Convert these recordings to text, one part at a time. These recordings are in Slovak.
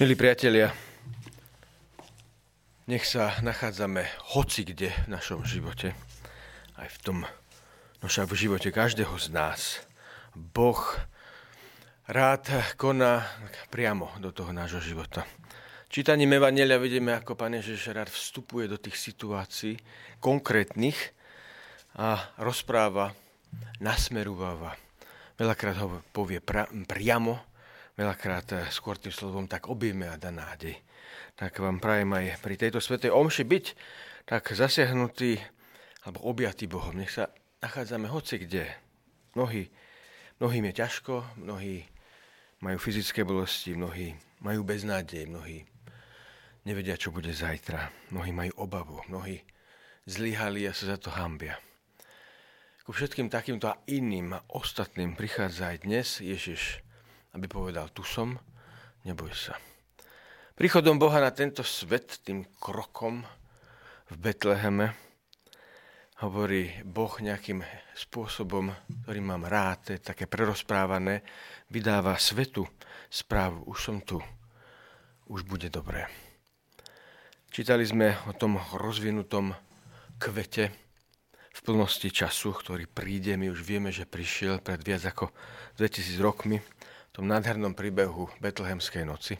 Milí priatelia, nech sa nachádzame hoci kde v našom živote, aj v tom, no však v živote každého z nás. Boh rád koná priamo do toho nášho života. Čítaním Evangelia vidíme, ako Pán Ježiš rád vstupuje do tých situácií konkrétnych a rozpráva, nasmerúváva. Veľakrát ho povie pra, priamo, veľakrát eh, skôr tým slovom tak objeme a dá nádej. Tak vám prajem aj pri tejto svetej omši byť tak zasiahnutý alebo objatý Bohom. Nech sa nachádzame hoci kde. Mnohí, mnohým je ťažko, mnohí majú fyzické bolesti, mnohí majú beznádej, mnohí nevedia, čo bude zajtra. Mnohí majú obavu, mnohí zlyhali a sa za to hambia. Ku všetkým takýmto a iným a ostatným prichádza aj dnes Ježiš aby povedal, tu som, neboj sa. Príchodom Boha na tento svet, tým krokom v Betleheme, hovorí Boh nejakým spôsobom, ktorý mám rád, je také prerozprávané, vydáva svetu správu, už som tu, už bude dobré. Čítali sme o tom rozvinutom kvete v plnosti času, ktorý príde. My už vieme, že prišiel pred viac ako 2000 rokmi tom nádhernom príbehu Betlehemskej noci,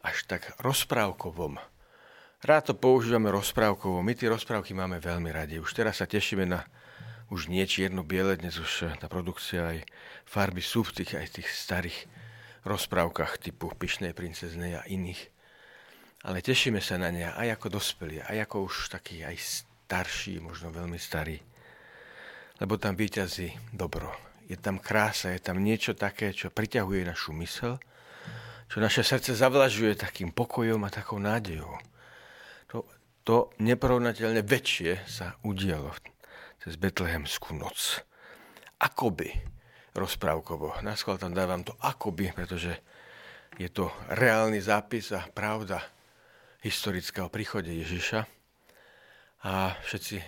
až tak rozprávkovom. Rád to používame rozprávkovo. My tie rozprávky máme veľmi radi. Už teraz sa tešíme na už nie čierno-biele, dnes už tá produkcia aj farby sú v tých, aj tých starých rozprávkach typu Pyšnej princeznej a iných. Ale tešíme sa na ne aj ako dospelí, aj ako už taký aj starší, možno veľmi starý. Lebo tam vyťazí dobro, je tam krása, je tam niečo také, čo priťahuje našu mysel, čo naše srdce zavlažuje takým pokojom a takou nádejou. To, to neporovnateľne väčšie sa udialo cez Betlehemskú noc. Akoby rozprávkovo. Naskôr tam dávam to akoby, pretože je to reálny zápis a pravda historického príchode Ježiša. A všetci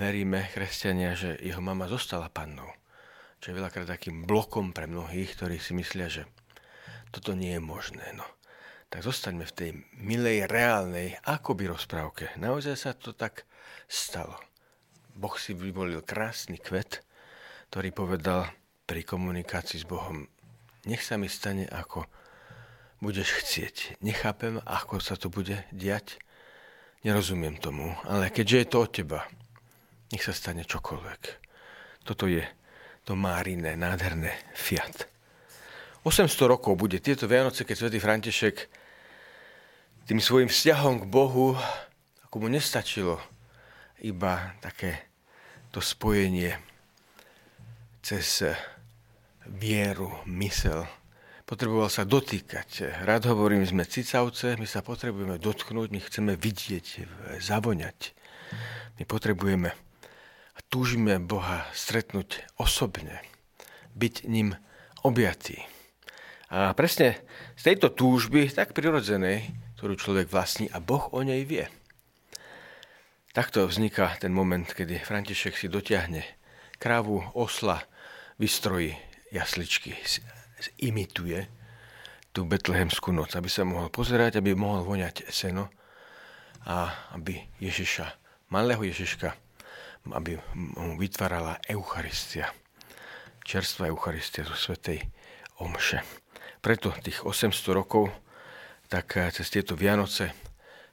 veríme, kresťania, že jeho mama zostala pannou čo je veľakrát takým blokom pre mnohých, ktorí si myslia, že toto nie je možné. No. Tak zostaňme v tej milej, reálnej, akoby rozprávke. Naozaj sa to tak stalo. Boh si vyvolil krásny kvet, ktorý povedal pri komunikácii s Bohom, nech sa mi stane, ako budeš chcieť. Nechápem, ako sa to bude diať, nerozumiem tomu, ale keďže je to od teba, nech sa stane čokoľvek. Toto je to Márine, nádherné Fiat. 800 rokov bude tieto Vianoce, keď svätý František tým svojim vzťahom k Bohu, ako mu nestačilo iba také to spojenie cez vieru, mysel. Potreboval sa dotýkať. Rád hovorím, sme cicavce, my sa potrebujeme dotknúť, my chceme vidieť, zavoňať. My potrebujeme túžime Boha stretnúť osobne, byť ním objatý. A presne z tejto túžby, tak prirodzenej, ktorú človek vlastní a Boh o nej vie. Takto vzniká ten moment, kedy František si dotiahne krávu, osla, vystrojí jasličky, imituje tú betlehemskú noc, aby sa mohol pozerať, aby mohol voňať seno a aby Ježiša, malého Ježiška, aby mu vytvárala Eucharistia. Čerstvá Eucharistia zo Svetej Omše. Preto tých 800 rokov, tak eh, cez tieto Vianoce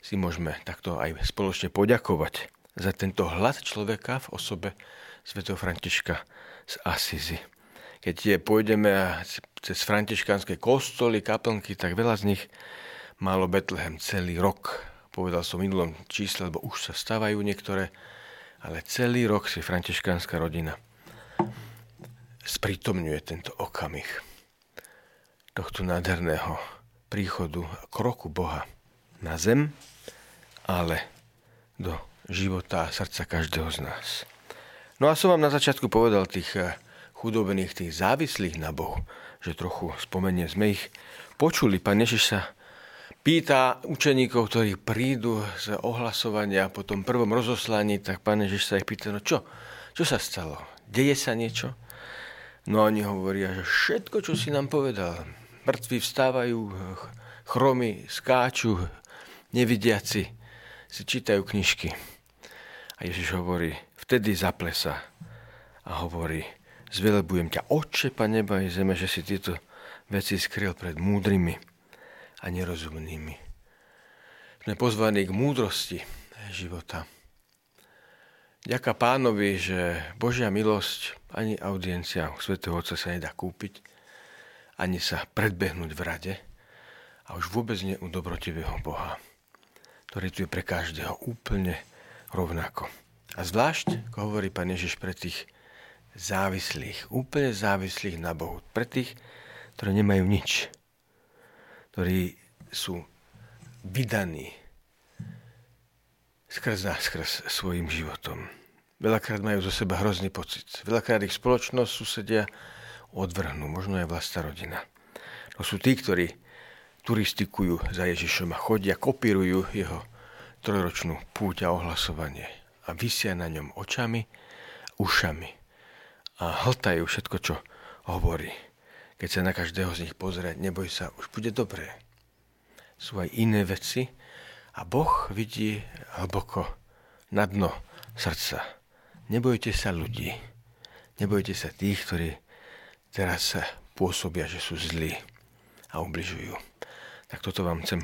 si môžeme takto aj spoločne poďakovať za tento hlad človeka v osobe svätého Františka z Asizi. Keď je, pôjdeme cez františkánske kostoly, kaplnky, tak veľa z nich malo Betlehem celý rok. Povedal som v minulom čísle, lebo už sa stávajú niektoré ale celý rok si františkánska rodina sprítomňuje tento okamih tohto nádherného príchodu kroku Boha na zem, ale do života a srdca každého z nás. No a som vám na začiatku povedal tých eh, chudobných, tých závislých na Bohu, že trochu spomeniem, sme ich počuli. Pán Ježiš sa pýta učeníkov, ktorí prídu z ohlasovania po tom prvom rozoslaní, tak pán Ježiš sa ich pýta, no čo, čo sa stalo? Deje sa niečo? No oni hovoria, že všetko, čo si nám povedal, mŕtvi vstávajú, chromy skáču, nevidiaci si čítajú knižky. A Ježiš hovorí, vtedy zaplesa a hovorí, zvelebujem ťa, Otče, neba i zeme, že si tieto veci skryl pred múdrymi a nerozumnými. Sme pozvaní k múdrosti života. Ďaká pánovi, že Božia milosť ani audiencia svätého Otca sa nedá kúpiť, ani sa predbehnúť v rade a už vôbec nie u dobrotivého Boha, ktorý tu je pre každého úplne rovnako. A zvlášť, ako hovorí pán Ježiš, pre tých závislých, úplne závislých na Bohu, pre tých, ktorí nemajú nič, ktorí sú vydaní skrz nás, skrz svojim životom. Veľakrát majú zo seba hrozný pocit. Veľakrát ich spoločnosť, susedia odvrhnú, možno aj vlastná rodina. To sú tí, ktorí turistikujú za Ježišom a chodia, kopírujú jeho trojročnú púť a ohlasovanie a vysia na ňom očami, ušami a hltajú všetko, čo hovorí. Keď sa na každého z nich pozrie, neboj sa, už bude dobré. Sú aj iné veci, a Boh vidí hlboko na dno srdca. Nebojte sa ľudí. Nebojte sa tých, ktorí teraz sa pôsobia, že sú zlí a ubližujú. Tak toto vám chcem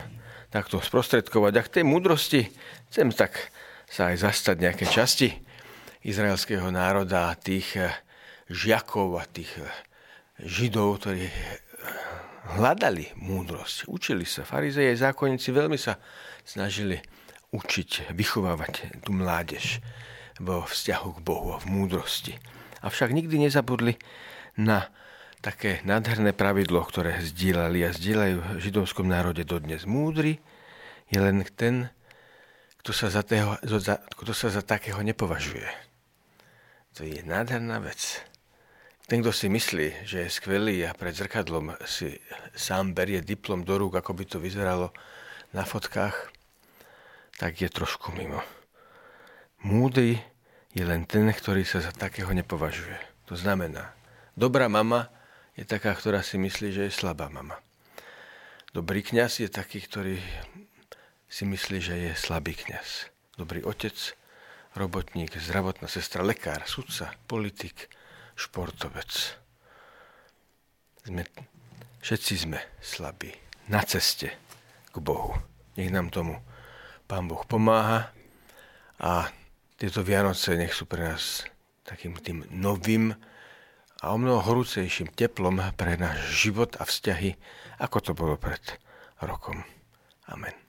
takto sprostredkovať. A k tej múdrosti chcem tak sa aj zastať nejaké časti izraelského národa a tých žiakov a tých židov, ktorí hľadali múdrosť. Učili sa. Farizeji aj zákonníci veľmi sa snažili učiť, vychovávať tú mládež vo vzťahu k Bohu a v múdrosti. Avšak nikdy nezabudli na také nádherné pravidlo, ktoré zdieľali a zdieľajú v židovskom národe dodnes. Múdry je len ten, kto sa za, tého, kto sa za takého nepovažuje. To je nádherná vec. Ten, kto si myslí, že je skvelý a pred zrkadlom si sám berie diplom do rúk, ako by to vyzeralo na fotkách, tak je trošku mimo. Múdry je len ten, ktorý sa za takého nepovažuje. To znamená, dobrá mama je taká, ktorá si myslí, že je slabá mama. Dobrý kňaz je taký, ktorý si myslí, že je slabý kňaz. Dobrý otec, robotník, zdravotná sestra, lekár, sudca, politik, športovec. Sme, všetci sme slabí na ceste k Bohu. Nech nám tomu Pán Boh pomáha a tieto Vianoce nech sú pre nás takým tým novým a o mnoho horúcejším teplom pre náš život a vzťahy, ako to bolo pred rokom. Amen.